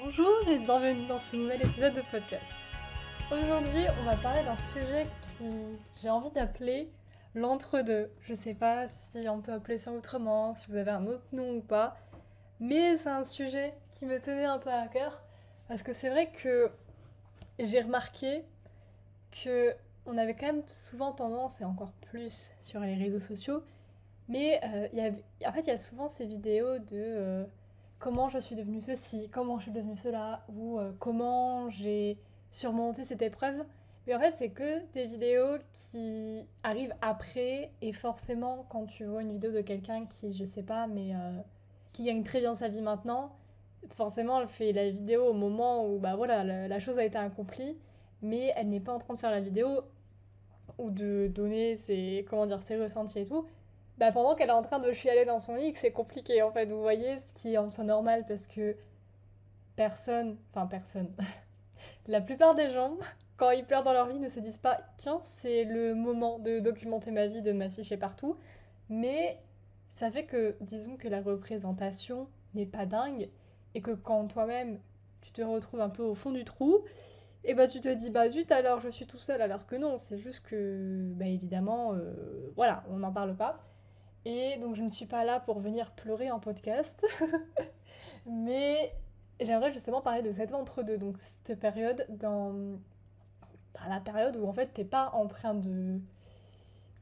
Bonjour et bienvenue dans ce nouvel épisode de podcast. Aujourd'hui, on va parler d'un sujet qui j'ai envie d'appeler l'entre-deux. Je sais pas si on peut appeler ça autrement, si vous avez un autre nom ou pas, mais c'est un sujet qui me tenait un peu à cœur parce que c'est vrai que j'ai remarqué que on avait quand même souvent tendance, et encore plus sur les réseaux sociaux, mais euh, en fait, il y a souvent ces vidéos de euh, comment je suis devenue ceci, comment je suis devenue cela, ou euh, comment j'ai surmonté cette épreuve. Mais en fait, c'est que des vidéos qui arrivent après, et forcément, quand tu vois une vidéo de quelqu'un qui, je sais pas, mais qui gagne très bien sa vie maintenant, forcément, elle fait la vidéo au moment où, bah voilà, la, la chose a été accomplie, mais elle n'est pas en train de faire la vidéo ou de donner ses, comment dire, ses ressentis et tout, bah pendant qu'elle est en train de chialer dans son lit, c'est compliqué en fait, vous voyez, ce qui est en soi normal parce que personne, enfin personne, la plupart des gens, quand ils pleurent dans leur vie, ne se disent pas tiens, c'est le moment de documenter ma vie, de m'afficher partout, mais ça fait que, disons que la représentation n'est pas dingue et que quand toi-même tu te retrouves un peu au fond du trou, et bah tu te dis bah zut alors je suis tout seul alors que non c'est juste que bah évidemment euh, voilà on n'en parle pas et donc je ne suis pas là pour venir pleurer en podcast mais j'aimerais justement parler de cette entre-deux donc cette période dans bah, la période où en fait t'es pas en train de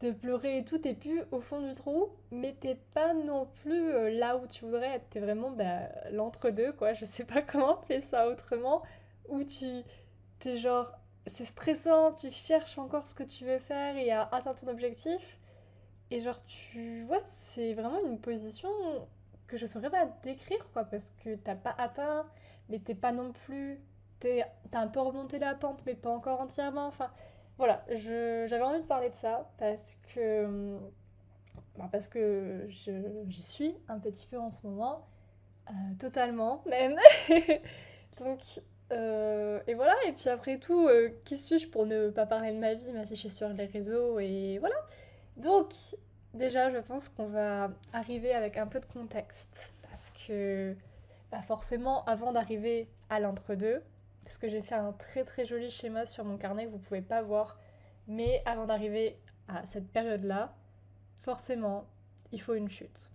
de pleurer et tout t'es plus au fond du trou mais t'es pas non plus euh, là où tu voudrais être t'es vraiment bah, l'entre-deux quoi je sais pas comment faire ça autrement où tu t'es genre, c'est stressant, tu cherches encore ce que tu veux faire et à atteindre ton objectif. Et genre, tu. Ouais, c'est vraiment une position que je saurais pas décrire, quoi, parce que t'as pas atteint, mais t'es pas non plus. T'as un peu remonté la pente, mais pas encore entièrement. Enfin, voilà, j'avais envie de parler de ça parce que. Bah, parce que j'y suis un petit peu en ce moment, euh, totalement même. Donc, euh, et voilà, et puis après tout, euh, qui suis-je pour ne pas parler de ma vie, m'afficher sur les réseaux, et voilà. Donc, déjà, je pense qu'on va arriver avec un peu de contexte, parce que bah forcément, avant d'arriver à l'entre-deux, parce que j'ai fait un très très joli schéma sur mon carnet que vous pouvez pas voir, mais avant d'arriver à cette période-là, forcément, il faut une chute.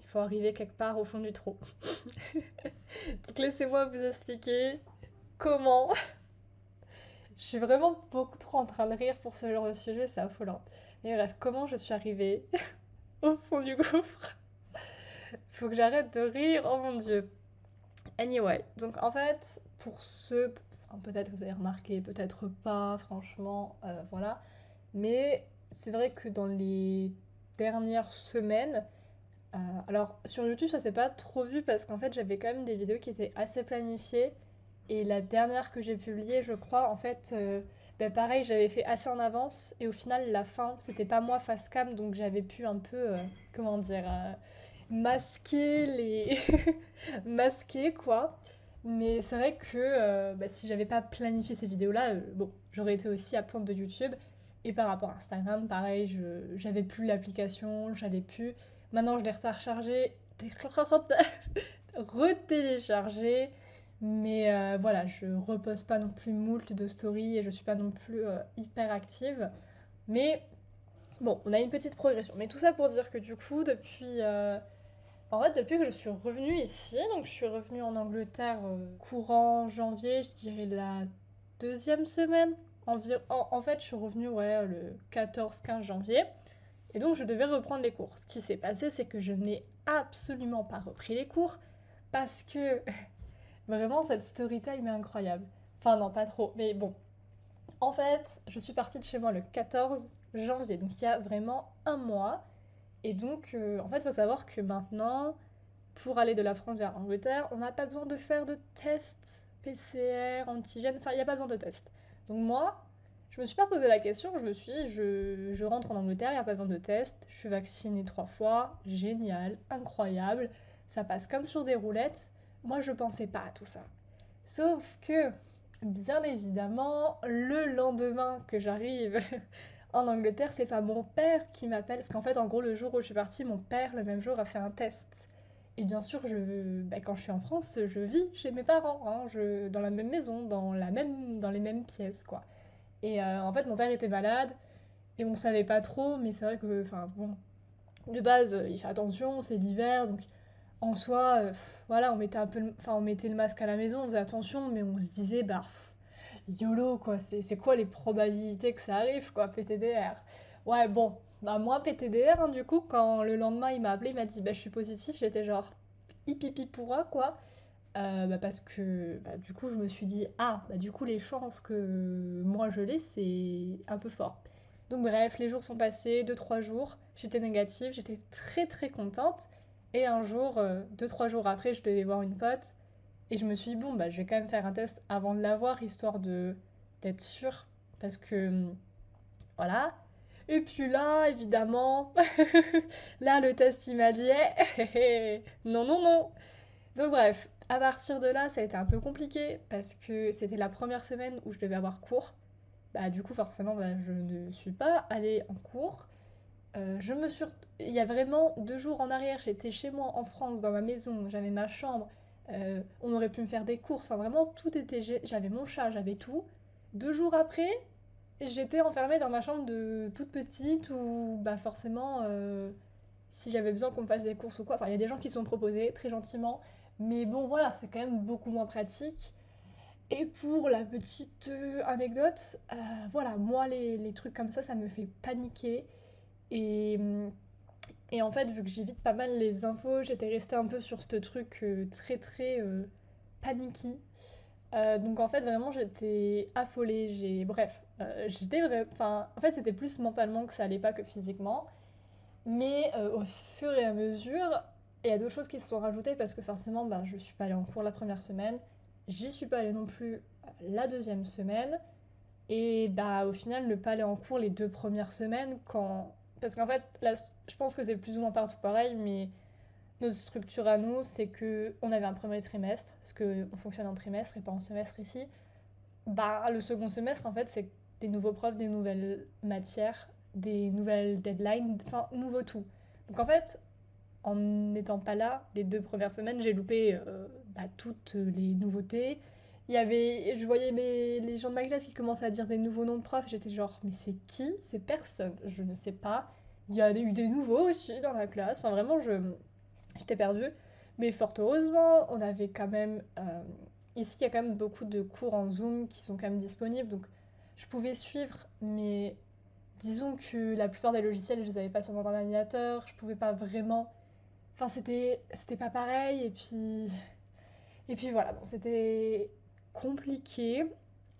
Il faut arriver quelque part au fond du trou. Donc laissez-moi vous expliquer comment. Je suis vraiment beaucoup trop en train de rire pour ce genre de sujet, c'est affolant. Mais bref, comment je suis arrivée au fond du gouffre? Faut que j'arrête de rire, oh mon dieu. Anyway, donc en fait, pour ceux, peut-être vous avez remarqué, peut-être pas, franchement, euh, voilà. Mais c'est vrai que dans les dernières semaines, euh, alors sur YouTube ça s'est pas trop vu parce qu'en fait j'avais quand même des vidéos qui étaient assez planifiées et la dernière que j'ai publiée je crois en fait euh, ben pareil j'avais fait assez en avance. Et au final la fin c'était pas moi face cam donc j'avais pu un peu euh, comment dire masquer les masquer quoi. Mais c'est vrai que ben, si j'avais pas planifié ces vidéos là bon j'aurais été aussi absente de YouTube. Et par rapport à Instagram pareil j'avais plus l'application j'allais plus. Maintenant, je l'ai rechargé, retéléchargé. Mais euh, voilà, je repose pas non plus moult de stories et je suis pas non plus euh, hyper active. Mais bon, on a une petite progression. Mais tout ça pour dire que du coup, depuis. Euh, en fait, depuis que je suis revenue ici, donc je suis revenue en Angleterre courant janvier, je dirais la deuxième semaine. En, en fait, je suis revenue ouais, le 14-15 janvier. Et donc je devais reprendre les cours. Ce qui s'est passé, c'est que je n'ai absolument pas repris les cours parce que vraiment cette story time est incroyable. Enfin non, pas trop, mais bon. En fait, je suis partie de chez moi le 14 janvier, donc il y a vraiment un mois. Et donc, euh, en fait, il faut savoir que maintenant, pour aller de la France vers l'Angleterre, on n'a pas besoin de faire de tests PCR, antigène, enfin, il n'y a pas besoin de tests. Donc moi, je me suis pas posé la question, je me suis dit, je, je rentre en Angleterre, il n'y a pas besoin de test, je suis vaccinée trois fois, génial, incroyable, ça passe comme sur des roulettes. Moi, je pensais pas à tout ça. Sauf que, bien évidemment, le lendemain que j'arrive en Angleterre, c'est pas mon père qui m'appelle, parce qu'en fait, en gros, le jour où je suis partie, mon père, le même jour, a fait un test. Et bien sûr, je, bah, quand je suis en France, je vis chez mes parents, hein, je, dans la même maison, dans, la même, dans les mêmes pièces, quoi. Et euh, en fait, mon père était malade, et on savait pas trop, mais c'est vrai que, enfin, bon, de base, il fait attention, c'est l'hiver, donc en soi, euh, voilà, on mettait un peu, enfin, on mettait le masque à la maison, on faisait attention, mais on se disait, bah, YOLO, quoi, c'est quoi les probabilités que ça arrive, quoi, PTDR Ouais, bon, bah moi, PTDR, hein, du coup, quand le lendemain, il m'a appelé, il m'a dit, bah, je suis positif, j'étais genre, hipipi pourra, quoi. Euh, bah parce que bah, du coup je me suis dit ah bah du coup les chances que moi je l'ai c'est un peu fort. Donc bref les jours sont passés deux trois jours j'étais négative j'étais très très contente et un jour euh, deux trois jours après je devais voir une pote et je me suis dit bon bah je vais quand même faire un test avant de l'avoir histoire de d'être sûre parce que voilà et puis là, évidemment, là, le test, il m'a dit eh, non, non, non. Donc bref, à partir de là, ça a été un peu compliqué parce que c'était la première semaine où je devais avoir cours. Bah du coup, forcément, bah, je ne suis pas allée en cours. Euh, je me suis... Il y a vraiment deux jours en arrière, j'étais chez moi en France, dans ma maison, j'avais ma chambre, euh, on aurait pu me faire des courses, enfin vraiment tout était... J'avais mon chat, j'avais tout. Deux jours après, j'étais enfermée dans ma chambre de toute petite où bah forcément euh, si j'avais besoin qu'on me fasse des courses ou quoi, enfin il y a des gens qui sont proposés très gentiment, mais bon voilà c'est quand même beaucoup moins pratique. Et pour la petite anecdote, voilà, moi les, trucs comme ça, ça me fait paniquer. Et, et en fait, vu que j'évite pas mal les infos, j'étais restée un peu sur ce truc très très paniqué. Euh, donc en fait vraiment j'étais affolée, j'ai bref, euh, j'étais enfin en fait c'était plus mentalement que ça allait pas que physiquement. Mais euh, au fur et à mesure, il y a d'autres choses qui se sont rajoutées parce que forcément bah, je suis pas allée en cours la première semaine, j'y suis pas allée non plus la deuxième semaine et bah au final ne pas aller en cours les deux premières semaines quand parce qu'en fait je pense que c'est plus ou moins partout pareil mais notre structure à nous, c'est que on avait un premier trimestre, parce qu'on fonctionne en trimestre et pas en semestre ici. Bah, le second semestre, en fait, c'est des nouveaux profs, des nouvelles matières, des nouvelles deadlines, enfin, nouveau tout. Donc en fait, en n'étant pas là, les deux premières semaines, j'ai loupé euh, bah, toutes les nouveautés. Il y avait, je voyais mes, les gens de ma classe qui commençaient à dire des nouveaux noms de profs. J'étais genre, mais c'est qui C'est personne. Je ne sais pas. Il y a eu des nouveaux aussi dans la classe. Enfin, vraiment, je, j'étais perdue. Mais fort heureusement, on avait quand même. Euh, ici, il y a quand même beaucoup de cours en Zoom qui sont quand même disponibles. Donc, je pouvais suivre, mais disons que la plupart des logiciels, je les avais pas sur mon ordinateur. Je pouvais pas vraiment. Enfin, c'était, c'était pas pareil. Et puis. Et puis voilà, bon, c'était compliqué.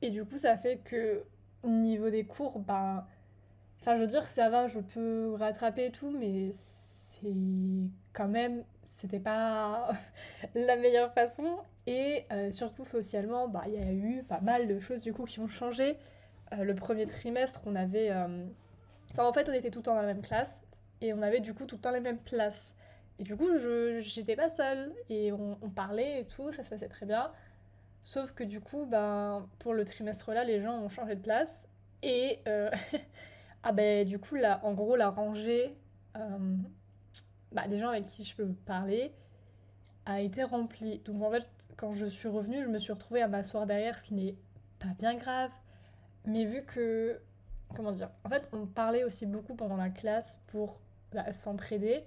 Et du coup, ça fait que niveau des cours, ben. Enfin, je veux dire, ça va, je peux rattraper et tout, mais c'est quand même, c'était pas la meilleure façon. Et euh, surtout socialement, bah, il y a eu pas mal de choses du coup qui ont changé. Euh, le premier trimestre, on avait. Euh, enfin, en fait, on était tout le temps dans la même classe et on avait du coup tout le temps les mêmes places. Et du coup, j'étais pas seule et on, parlait et tout, ça se passait très bien. Sauf que du coup, ben, pour le trimestre là, les gens ont changé de place et ah ben du coup là, en gros, la rangée bah, des gens avec qui je peux parler a été rempli. Donc en fait, quand je suis revenue, je me suis retrouvée à m'asseoir derrière, ce qui n'est pas bien grave. Mais vu que, comment dire, en fait, on parlait aussi beaucoup pendant la classe pour bah, s'entraider.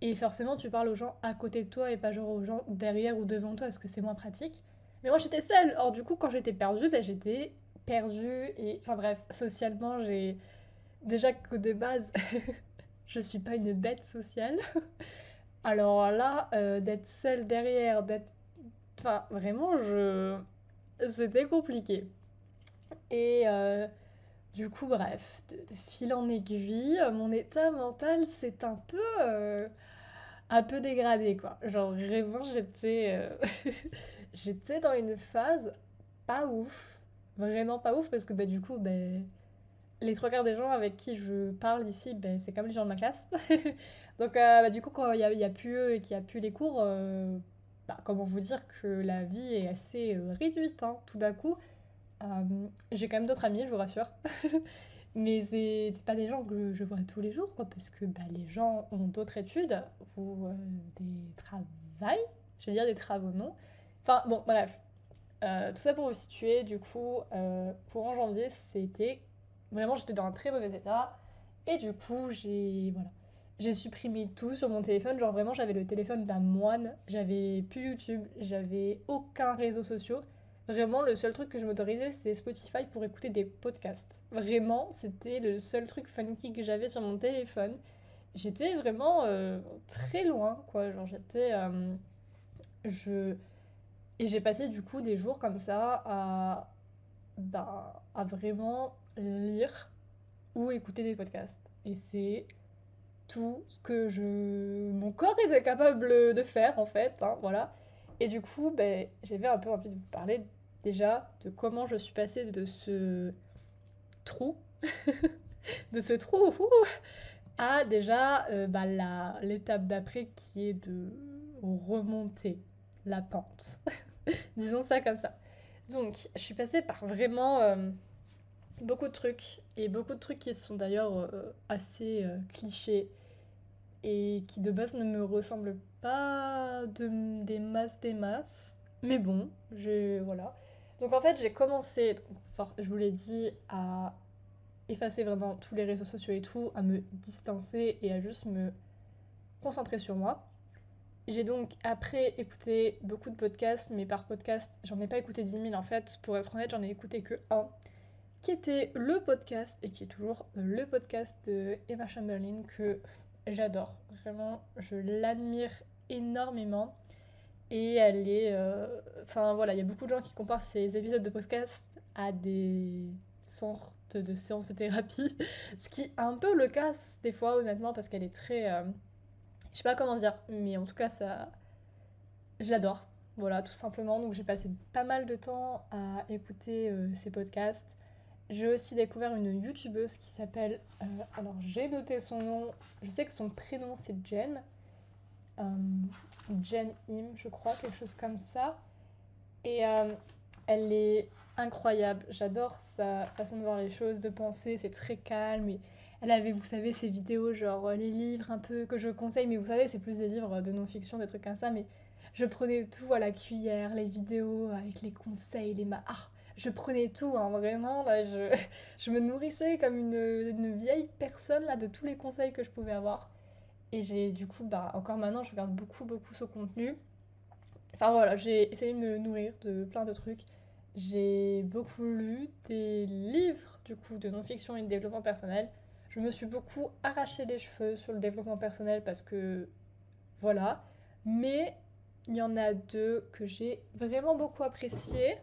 Et forcément, tu parles aux gens à côté de toi et pas genre aux gens derrière ou devant toi parce que c'est moins pratique. Mais moi, j'étais seule. Or, du coup, quand j'étais perdue, bah, j'étais perdue. Et enfin, bref, socialement, j'ai. Déjà que de base, je suis pas une bête sociale. Alors là, euh, d'être seule derrière, d'être. Enfin, vraiment, je. C'était compliqué. Et euh, du coup, bref, de, fil en aiguille, mon état mental s'est un peu. Euh, un peu dégradé, quoi. Genre, vraiment, j'étais. j'étais dans une phase pas ouf. Vraiment pas ouf, parce que bah, du coup, ben les trois quarts des gens avec qui je parle ici, ben, c'est comme les gens de ma classe. Donc, euh, bah, du coup, quand il n'y a, a, plus eux et qu'il n'y a plus les cours, euh, bah, comment vous dire que la vie est assez euh, réduite, hein, tout d'un coup. j'ai quand même d'autres amis, je vous rassure. Mais c'est pas des gens que je vois tous les jours, quoi, parce que bah, les gens ont d'autres études ou des travaux. Je veux dire des travaux, non Enfin, bon, bref. Euh, tout ça pour vous situer, du coup, euh, en janvier, c'était. Vraiment, j'étais dans un très mauvais état. Et du coup, j'ai. Voilà. J'ai supprimé tout sur mon téléphone. Genre, vraiment, j'avais le téléphone d'un moine. J'avais plus YouTube. J'avais aucun réseau social. Vraiment, le seul truc que je m'autorisais, c'était Spotify pour écouter des podcasts. Vraiment, c'était le seul truc funky que j'avais sur mon téléphone. J'étais vraiment euh, très loin, quoi. Genre, j'étais. Euh, je. Et j'ai passé du coup des jours comme ça à. Bah, à vraiment lire ou écouter des podcasts. Et c'est tout ce que je... mon corps était capable de faire, en fait. Hein, voilà. Et du coup, ben, j'avais un peu envie de vous parler déjà de comment je suis passée de ce trou, de ce trou à déjà euh, bah, l'étape d'après qui est de remonter la pente. Disons ça comme ça. Donc, je suis passée par vraiment euh, beaucoup de trucs, et beaucoup de trucs qui sont d'ailleurs euh, assez clichés, et qui de base ne me ressemblent pas de, des masses des masses. Mais bon, j'ai. Voilà. Donc en fait, j'ai commencé, je vous l'ai dit, à effacer vraiment tous les réseaux sociaux et tout, à me distancer et à juste me concentrer sur moi. J'ai donc après écouté beaucoup de podcasts, mais par podcast, j'en ai pas écouté 10 000 en fait. Pour être honnête, j'en ai écouté que un, qui était le podcast, et qui est toujours le podcast de Emma Chamberlain, que j'adore. Vraiment, je l'admire énormément. Et elle est. Euh, enfin voilà, il y a beaucoup de gens qui comparent ces épisodes de podcast à des sortes de séances de thérapie. Ce qui est un peu le cas des fois, honnêtement, parce qu'elle est très. Euh, je sais pas comment dire, mais en tout cas, ça. Je l'adore. Voilà, tout simplement. Donc j'ai passé pas mal de temps à écouter euh, ces podcasts. J'ai aussi découvert une youtubeuse qui s'appelle. alors j'ai noté son nom. Je sais que son prénom c'est Jen. Euh, Jen Im, je crois, quelque chose comme ça. Et euh, elle est incroyable. J'adore sa façon de voir les choses, de penser. C'est très calme. Et elle avait, vous savez, ces vidéos, genre les livres un peu que je conseille. Mais vous savez, c'est plus des livres de non-fiction, des trucs comme ça. Mais je prenais tout à la cuillère, les vidéos avec les conseils, les ma... Ah, je prenais tout, hein, vraiment. Là, je, je me nourrissais comme une, une vieille personne là, de tous les conseils que je pouvais avoir. Et j'ai du coup, bah, encore maintenant, je regarde beaucoup, beaucoup ce contenu. Enfin voilà, j'ai essayé de me nourrir de plein de trucs. J'ai beaucoup lu des livres, du coup, de non-fiction et de développement personnel. Je me suis beaucoup arraché les cheveux sur le développement personnel parce que, voilà. Mais il y en a deux que j'ai vraiment beaucoup appréciés.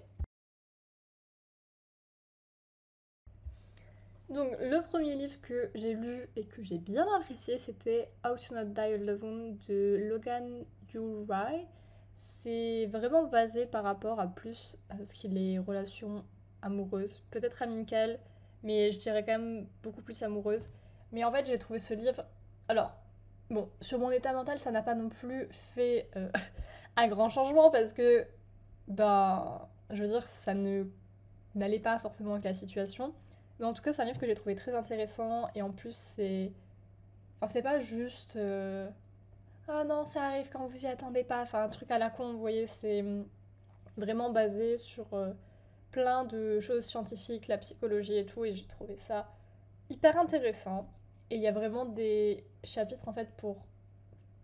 Donc le premier livre que j'ai lu et que j'ai bien apprécié, c'était How to Not Die Alone de Logan Uri. C'est vraiment basé par rapport à plus à ce qu'il est relations amoureuses, peut-être amicales, mais je dirais quand même beaucoup plus amoureuses. Mais en fait, j'ai trouvé ce livre. Alors, bon, sur mon état mental, ça n'a pas non plus fait euh, un grand changement parce que, ben, je veux dire, ça ne n'allait pas forcément avec la situation. Mais en tout cas, c'est un livre que j'ai trouvé très intéressant et en plus, c'est. Enfin, c'est pas juste. Euh, oh non, ça arrive quand vous y attendez pas. Enfin, un truc à la con, vous voyez, c'est hum, vraiment basé sur euh, plein de choses scientifiques, la psychologie et tout, et j'ai trouvé ça hyper intéressant. Et il y a vraiment des chapitres en fait pour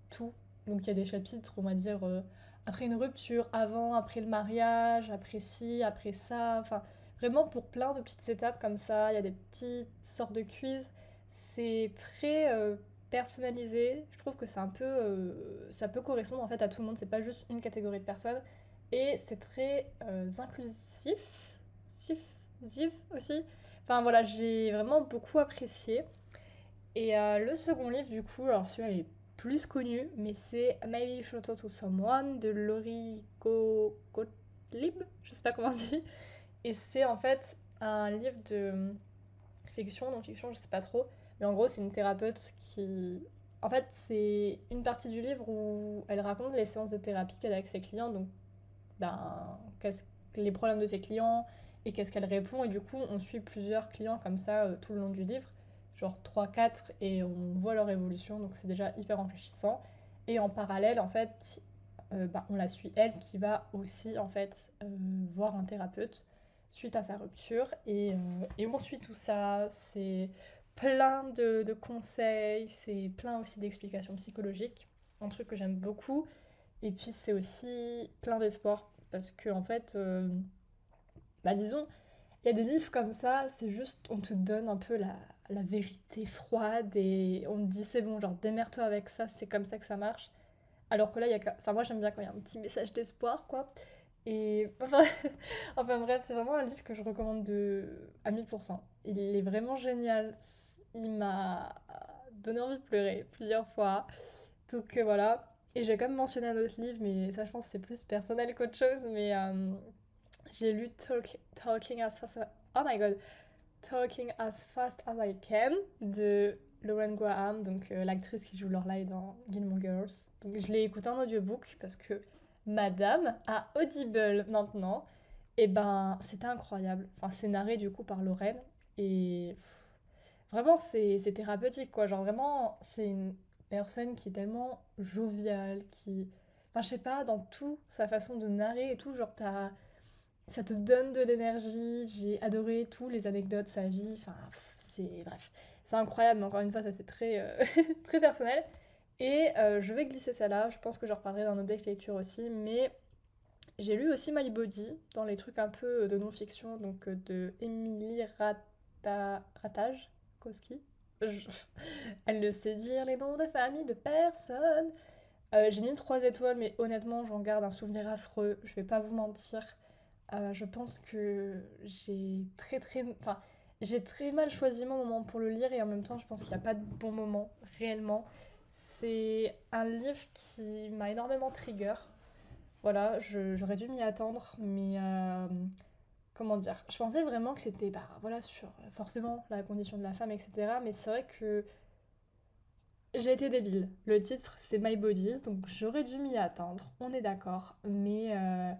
tout. Donc il y a des chapitres, on va dire, euh, après une rupture, avant, après le mariage, après ci, après ça. Enfin, Vraiment pour plein de petites étapes comme ça, il y a des petites sortes de quiz. C'est très euh, personnalisé. Je trouve que c'est un peu, euh, ça peut correspondre en fait à tout le monde. C'est pas juste une catégorie de personnes. Et c'est très euh, inclusif, inclusif aussi. Enfin voilà, j'ai vraiment beaucoup apprécié. Et le second livre du coup, alors celui-là est plus connu, mais c'est Maybe You Should Talk to Someone de Laurie Gottlieb, je sais pas comment on dit. Et c'est en fait un livre de fiction, non-fiction, je sais pas trop. Mais en gros, c'est une thérapeute qui. En fait, c'est une partie du livre où elle raconte les séances de thérapie qu'elle a avec ses clients. Donc, ben, les problèmes de ses clients et qu'est-ce qu'elle répond. Et du coup, on suit plusieurs clients comme ça euh, tout le long du livre, genre 3-4, et on voit leur évolution, donc c'est déjà hyper enrichissant. Et en parallèle, en fait, euh, bah, on la suit elle qui va aussi en fait euh, voir un thérapeute suite à sa rupture. Et, et on suit tout ça, c'est plein de, de conseils, c'est plein aussi d'explications psychologiques, un truc que j'aime beaucoup. Et puis c'est aussi plein d'espoir parce que en fait bah disons, il y a des livres comme ça, c'est juste, on te donne un peu la, la vérité froide et on te dit c'est bon, genre démerde-toi avec ça, c'est comme ça que ça marche. Alors que là, il y a. Enfin, moi j'aime bien quand il y a un petit message d'espoir, quoi. Et. Enfin, enfin bref, c'est vraiment un livre que je recommande de... à 1000%. Il est vraiment génial. Il m'a donné envie de pleurer plusieurs fois. Donc euh, voilà. Et j'ai même mentionné un autre livre, mais ça, je pense c'est plus personnel qu'autre chose. Mais euh, j'ai lu Talking as Fast as... Oh my god Talking as Fast as I Can de Lauren Graham, donc euh, l'actrice qui joue Lorelai dans Gilmore Girls. Donc je l'ai écouté en audiobook parce que Madame a Audible maintenant. Et ben c'était incroyable. Enfin c'est narré du coup par Lorraine et vraiment c'est thérapeutique quoi. Genre vraiment c'est une personne qui est tellement joviale, qui... Enfin je sais pas, dans tout, sa façon de narrer et tout, genre t'as ça te donne de l'énergie. J'ai adoré tous les anecdotes, sa vie. Enfin, c'est bref, c'est incroyable. Mais encore une fois, ça c'est très euh, très personnel. Et euh, je vais glisser ça là. Je pense que je reparlerai dans notre lecture aussi. Mais j'ai lu aussi My Body dans les trucs un peu de non-fiction, donc euh, de Emily Rata... Ratage Koski. Elle ne sait dire les noms de famille de personne. j'ai mis 3 étoiles, mais honnêtement, j'en garde un souvenir affreux. Je vais pas vous mentir. Euh, je pense que j'ai très très... Enfin, j'ai très mal choisi mon moment pour le lire et en même temps je pense qu'il n'y a pas de bon moment réellement. C'est un livre qui m'a énormément trigger. Voilà, j'aurais dû m'y attendre, mais euh, comment dire Je pensais vraiment que c'était, bah voilà, sur forcément la condition de la femme, etc. Mais c'est vrai que j'ai été débile. Le titre c'est My Body, donc j'aurais dû m'y attendre, on est d'accord. Mais euh,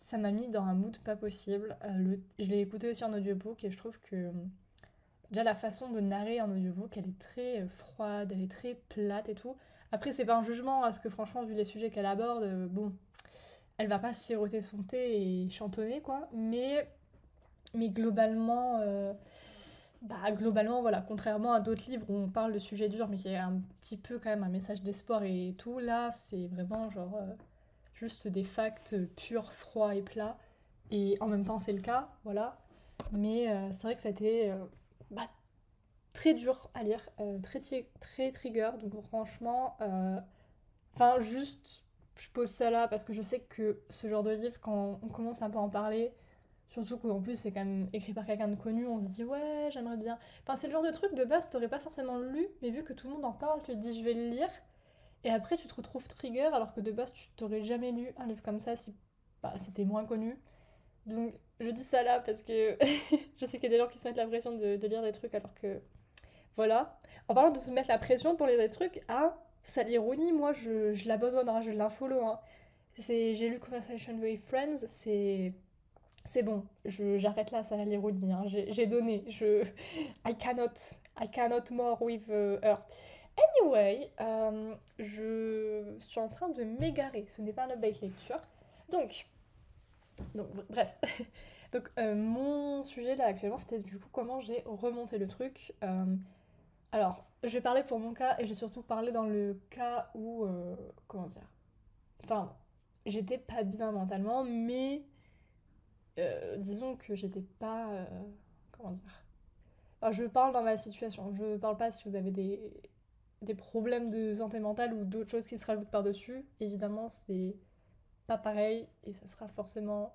ça m'a mis dans un mood pas possible. Euh, le... Je l'ai écouté aussi en audiobook et je trouve que déjà la façon de narrer en audiobook, elle est très euh, froide, elle est très plate et tout. Après, c'est pas un jugement, parce que franchement, vu les sujets qu'elle aborde, bon, elle va pas siroter son thé et chantonner, quoi. Mais, mais globalement, bah, globalement, voilà, contrairement à d'autres livres où on parle de sujets durs, mais qui a un petit peu quand même un message d'espoir et tout, là, c'est vraiment genre juste des facts purs, froids et plats. Et en même temps, c'est le cas, voilà. Mais euh, c'est vrai que ça a été euh, bah, très dur à lire, euh, très, très trigger. Donc franchement, enfin juste, je pose ça là parce que je sais que ce genre de livre, quand on commence un peu à en parler, surtout qu'en plus c'est quand même écrit par quelqu'un de connu, on se dit ouais, j'aimerais bien. Enfin, c'est le genre de truc de base, t'aurais pas forcément lu, mais vu que tout le monde en parle, tu te dis je vais le lire. Et après, tu te retrouves trigger alors que de base, tu t'aurais jamais lu un livre comme ça si bah, c'était moins connu. Donc, je dis ça là parce que je sais qu'il y a des gens qui se mettent la pression de, lire des trucs alors que. Voilà. En parlant de se mettre la pression pour lire des trucs, ah, l'ironie, moi, je, je l'abandonne, hein, je l'infollow. Hein. J'ai lu Conversation with Friends, c'est. C'est bon, j'arrête là, ça l'ironie. Hein. J'ai donné. Je. I cannot. I cannot more with uh, her. Anyway, euh, je suis en train de m'égarer. Ce n'est pas un update lecture. Donc, donc bref. donc, euh, mon sujet là actuellement, c'était du coup comment j'ai remonté le truc. Euh, alors, je vais parler pour mon cas et j'ai surtout parlé dans le cas où. comment dire Enfin, j'étais pas bien mentalement, mais. Disons que j'étais pas. comment dire Je parle dans ma situation. Je parle pas si vous avez des des problèmes de santé mentale ou d'autres choses qui se rajoutent par-dessus, évidemment, c'est pas pareil et ça sera forcément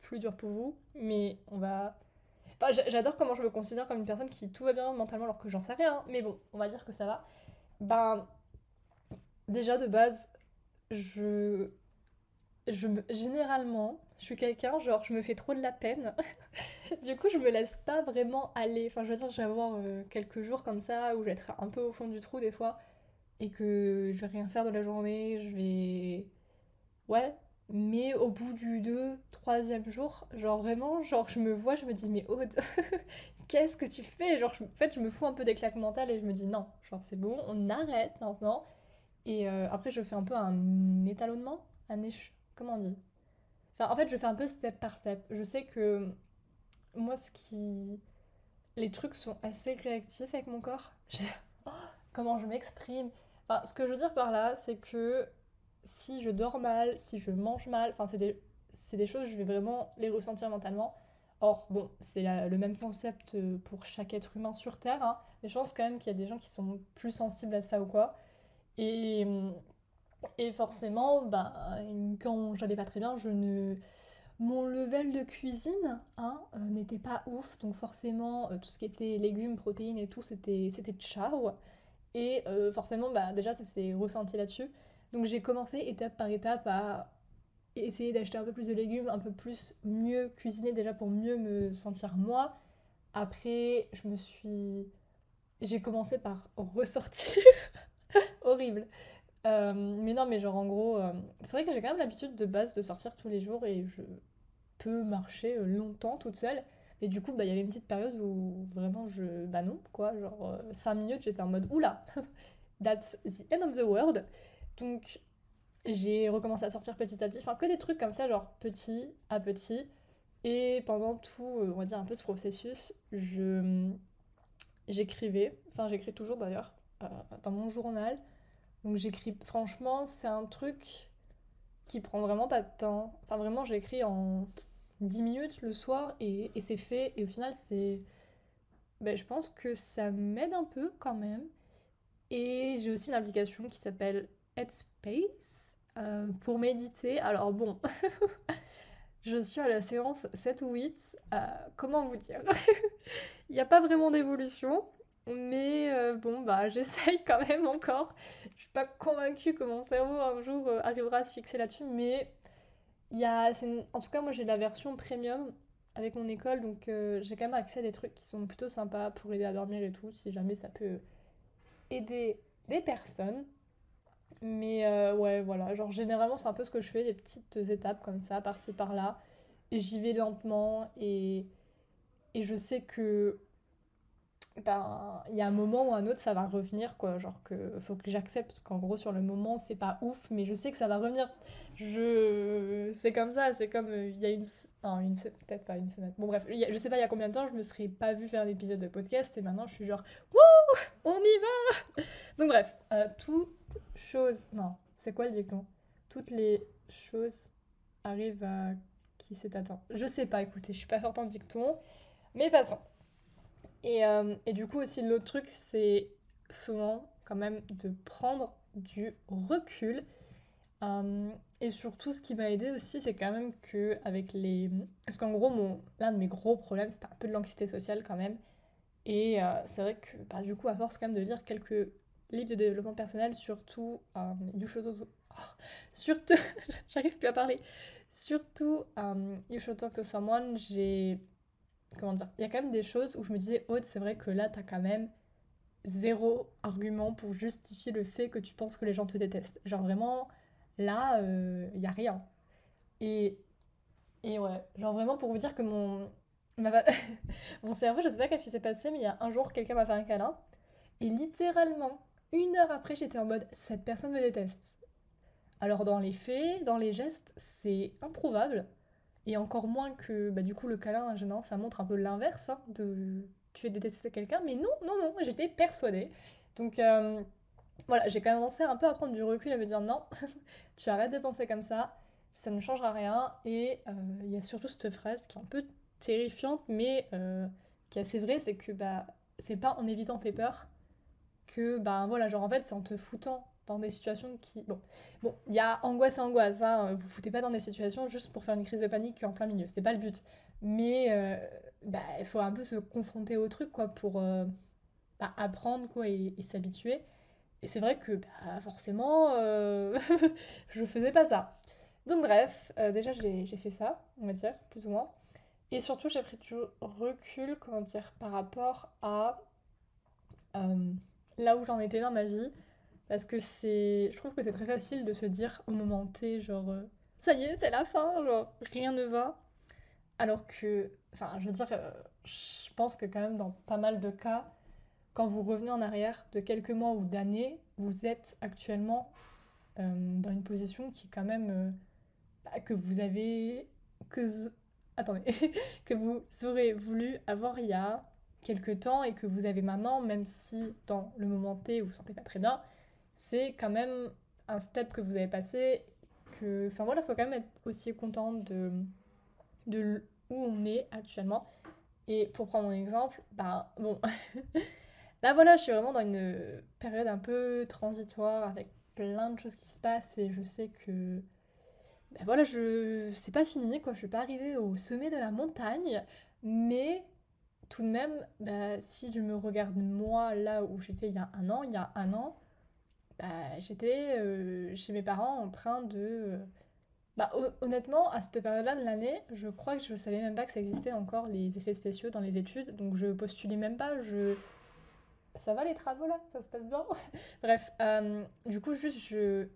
plus dur pour vous. Mais on va. Enfin, j'adore comment je me considère comme une personne qui tout va bien mentalement alors que j'en sais rien, mais bon, on va dire que ça va. Ben, déjà de base, je. Je Généralement, je suis quelqu'un, genre, je me fais trop de la peine. du coup, je me laisse pas vraiment aller. Enfin, je veux dire, je vais avoir euh, quelques jours comme ça où je vais être un peu au fond du trou des fois et que je vais rien faire de la journée. Je vais. Ouais, Mais au bout du deux, troisième jour, genre vraiment, genre je me vois, je me dis mais Aude, qu'est-ce que tu fais? Genre en fait je me fous un peu des claques mentales et je me dis non, genre c'est bon, on arrête maintenant. Et euh, après je fais un peu un étalonnement, un éche... Comment on dit? En fait je fais un peu step par step. Je sais que moi ce qui... Les trucs sont assez réactifs avec mon corps. Oh, comment je m'exprime? Enfin ce que je veux dire par là c'est que si je dors mal, si je mange mal, enfin c'est des, des, choses, je vais vraiment les ressentir mentalement. Or, bon, c'est le même concept euh, pour chaque être humain sur Terre, hein, mais je pense quand même qu'il y a des gens qui sont plus sensibles à ça ou quoi. Et, et forcément, bah, quand j'allais pas très bien, je ne... Mon level de cuisine hein, euh, n'était pas ouf, donc forcément, euh, tout ce qui était légumes, protéines et tout, c'était ciao. Et forcément, bah, déjà, ça s'est ressenti là-dessus. Donc j'ai commencé étape par étape à essayer d'acheter un peu plus de légumes, un peu plus mieux cuisiner déjà pour mieux me sentir moi. Après, je me suis... J'ai commencé par ressortir. Horrible. Euh, mais non, mais genre en gros, euh, c'est vrai que j'ai quand même l'habitude de base de sortir tous les jours et je peux marcher euh, longtemps toute seule. Mais du coup, bah, il y avait une petite période où vraiment je. Bah non, quoi. Genre 5 minutes, j'étais en mode Oula, that's the end of the world. Donc j'ai recommencé à sortir petit à petit, enfin que des trucs comme ça, genre petit à petit. Et pendant tout, euh, on va dire un peu ce processus, j'écrivais, enfin j'écris toujours d'ailleurs, euh, dans mon journal. Donc j'écris, franchement, c'est un truc qui prend vraiment pas de temps. Enfin vraiment, j'écris en 10 minutes le soir et, c'est fait. Et au final, c'est... Ben, je pense que ça m'aide un peu quand même. Et j'ai aussi une application qui s'appelle Headspace euh, pour méditer. Alors bon, je suis à la séance 7 ou 8. Euh, comment vous dire? Il n'y a pas vraiment d'évolution. Mais euh, bon, bah j'essaye quand même encore. Je suis pas convaincue que mon cerveau un jour arrivera à se fixer là-dessus. Mais il y a. En tout cas, moi j'ai la version premium avec mon école. Donc j'ai quand même accès à des trucs qui sont plutôt sympas pour aider à dormir et tout. Si jamais ça peut aider des personnes. Mais euh, ouais, voilà, genre généralement c'est un peu ce que je fais, des petites étapes comme ça, par-ci par-là. Et j'y vais lentement et, et je sais que ben il y a un moment ou un autre ça va revenir quoi. Genre que faut que j'accepte qu'en gros sur le moment c'est pas ouf mais je sais que ça va revenir. Je c'est comme ça c'est comme euh, il y a une non une peut-être pas une semaine. Bon bref je sais pas il y a combien de temps je me serais pas vu faire un épisode de podcast et maintenant je suis genre wouh on y va! Donc bref euh, toutes choses non c'est quoi le dicton? Toutes les choses arrivent à qui s'est attend je sais pas écoutez je suis pas forte en dicton mais passons et, euh, et du coup aussi l'autre truc c'est souvent quand même de prendre du recul euh, et surtout, ce qui m'a aidé aussi, c'est quand même que avec les. Parce qu'en gros, mon... l'un de mes gros problèmes, c'était un peu de l'anxiété sociale quand même. Et euh, c'est vrai que bah, du coup, à force quand même de lire quelques livres de développement personnel, surtout euh, You Should oh, surtout, j'arrive plus à parler. Surtout You Should Talk to Someone, j'ai. Comment dire Il y a quand même des choses où je me disais, Aude, c'est vrai que là, t'as quand même zéro argument pour justifier le fait que tu penses que les gens te détestent. Genre vraiment Là, il euh, n'y a rien. Et, et ouais, genre vraiment pour vous dire que mon, mon cerveau, je sais pas qu'est-ce qui s'est passé, mais il y a un jour, quelqu'un m'a fait un câlin. Et littéralement, une heure après, j'étais en mode cette personne me déteste. Alors, dans les faits, dans les gestes, c'est improbable. Et encore moins que, bah, du coup, le câlin, généralement, ça montre un peu l'inverse hein, de tu fais détester quelqu'un. Mais non, non, non, j'étais persuadée. Donc, euh, voilà, j'ai commencé un peu à prendre du recul et à me dire non, tu arrêtes de penser comme ça, ça ne changera rien. Et euh, il y a surtout cette phrase qui est un peu terrifiante, mais euh, qui est assez vraie, c'est que bah, c'est pas en évitant tes peurs que, bah voilà, genre en fait, c'est en te foutant dans des situations qui. Bon, bon, il y a angoisse et angoisse, hein, vous foutez pas dans des situations juste pour faire une crise de panique en plein milieu, c'est pas le but. Mais euh, bah, il faut un peu se confronter au truc, quoi, pour bah, apprendre, quoi, et s'habituer. Et c'est vrai que bah, forcément, euh, je faisais pas ça. Donc bref, euh, déjà j'ai fait ça, on va dire, plus ou moins. Et surtout, j'ai pris du recul, comment dire, par rapport à euh, là où j'en étais dans ma vie. Parce que c'est. Je trouve que c'est très facile de se dire au moment T, genre, ça y est, c'est la fin, genre rien ne va. Alors que, enfin, je veux dire, euh, je pense que quand même dans pas mal de cas, quand vous revenez en arrière de quelques mois ou d'années, vous êtes actuellement euh, dans une position qui est quand même euh, bah, que vous avez que attendez que vous aurez voulu avoir il y a quelques temps et que vous avez maintenant, même si dans le moment T vous vous sentez pas très bien, c'est quand même un step que vous avez passé. Que, enfin voilà, faut quand même être aussi content de, de où on est actuellement. Et pour prendre mon exemple, bah bon, là voilà, je suis vraiment dans une période un peu transitoire avec plein de choses qui se passent et je sais que ben voilà, je c'est pas fini quoi, je suis pas arrivée au sommet de la montagne, mais tout de même, bah, si je me regarde moi là où j'étais il y a un an, il y a un an, bah, j'étais euh, chez mes parents en train de... Bah, honnêtement, à cette période-là de l'année, je crois que je savais même pas que ça existait encore les effets spéciaux dans les études, donc je postulais même pas, je... Ça va les travaux là? Ça se passe bien? Bref, euh, du coup, juste je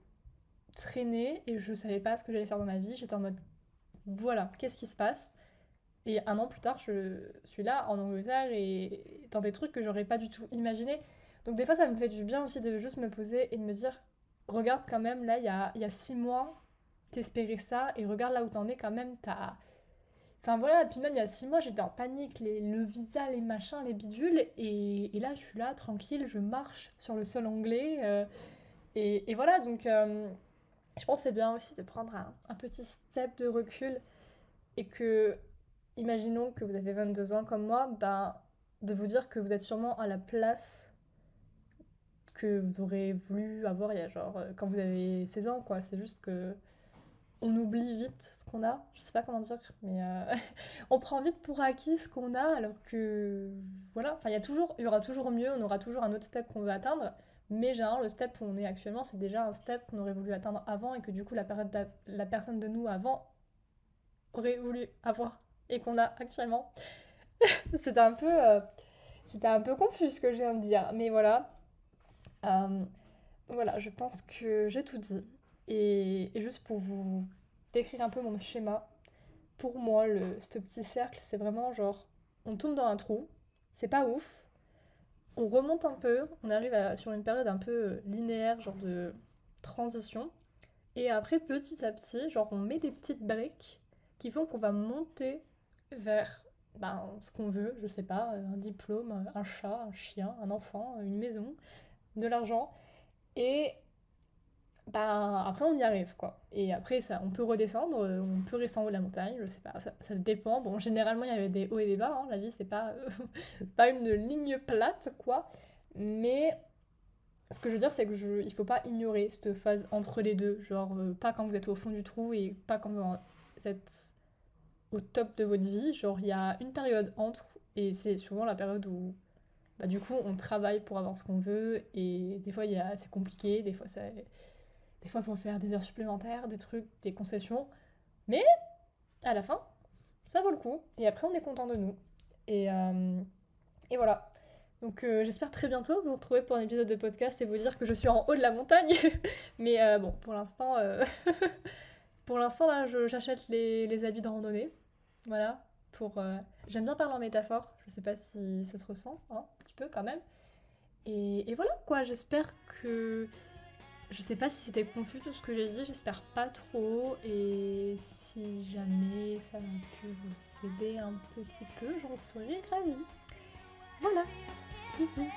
traînais et je savais pas ce que j'allais faire dans ma vie, j'étais en mode voilà, qu'est-ce qui se passe? Et un an plus tard, je suis là en Angleterre et dans des trucs que j'aurais pas du tout imaginé. Donc des fois, ça me fait du bien aussi de juste me poser et de me dire, regarde quand même, là, il y a, six mois, t'espérais ça, et regarde là où t'en es quand même, t'as... Enfin voilà, puis même il y a six mois, j'étais en panique, le visa, les machins, les bidules, et, là, je suis là, tranquille, je marche sur le sol anglais, euh, et, voilà, donc euh, je pense que c'est bien aussi de prendre un, un petit step de recul, et que imaginons que vous avez 22 ans comme moi, ben, de vous dire que vous êtes sûrement à la place que vous aurez voulu avoir il y a genre euh, quand vous avez 16 ans quoi c'est juste que on oublie vite ce qu'on a je sais pas comment dire mais euh, on prend vite pour acquis ce qu'on a alors que voilà enfin il y a toujours il y aura toujours mieux on aura toujours un autre step qu'on veut atteindre mais genre le step où on est actuellement c'est déjà un step qu'on aurait voulu atteindre avant et que du coup la, personne de nous avant aurait voulu avoir et qu'on a actuellement. c'était un peu euh, c'était un peu confus ce que je viens de dire, mais voilà. Euh, voilà, je pense que j'ai tout dit. Et, juste pour vous décrire un peu mon schéma, pour moi, le, ce petit cercle, c'est vraiment genre, on tombe dans un trou, c'est pas ouf, on remonte un peu, on arrive sur une période un peu linéaire, genre de transition, et après, petit à petit, genre, on met des petites briques qui font qu'on va monter vers ben, ce qu'on veut, je sais pas, un diplôme, un chat, un chien, un enfant, une maison, de l'argent. Et ben, après on y arrive quoi. Et après ça, on peut redescendre, on peut rester en haut de la montagne, je sais pas, ça, ça dépend. Bon, généralement il y avait des hauts et des bas, hein. la vie c'est pas, pas une ligne plate quoi. Mais ce que je veux dire c'est que je, il faut pas ignorer cette phase entre les deux, genre euh, pas quand vous êtes au fond du trou et pas quand vous êtes au top de votre vie. Genre, il y a une période entre, et c'est souvent la période où, bah, du coup, on travaille pour avoir ce qu'on veut, et des fois, c'est compliqué, des fois, des fois, faut faire des heures supplémentaires, des trucs, des concessions. Mais, à la fin, ça vaut le coup, et après, on est content de nous. Et, euh, voilà. Donc euh, j'espère très bientôt vous retrouver pour un épisode de podcast et vous dire que je suis en haut de la montagne. Mais euh, bon, pour l'instant, pour l'instant là, j'achète les, habits de randonnée. Voilà, pour... Euh, j'aime bien parler en métaphore, je sais pas si ça se ressent, hein, un petit peu quand même. Et, et voilà quoi, j'espère que... Je sais pas si c'était confus tout ce que j'ai dit, j'espère pas trop. Et si jamais ça m'a pu vous aider un petit peu, j'en serais ravie. Voilà, bisous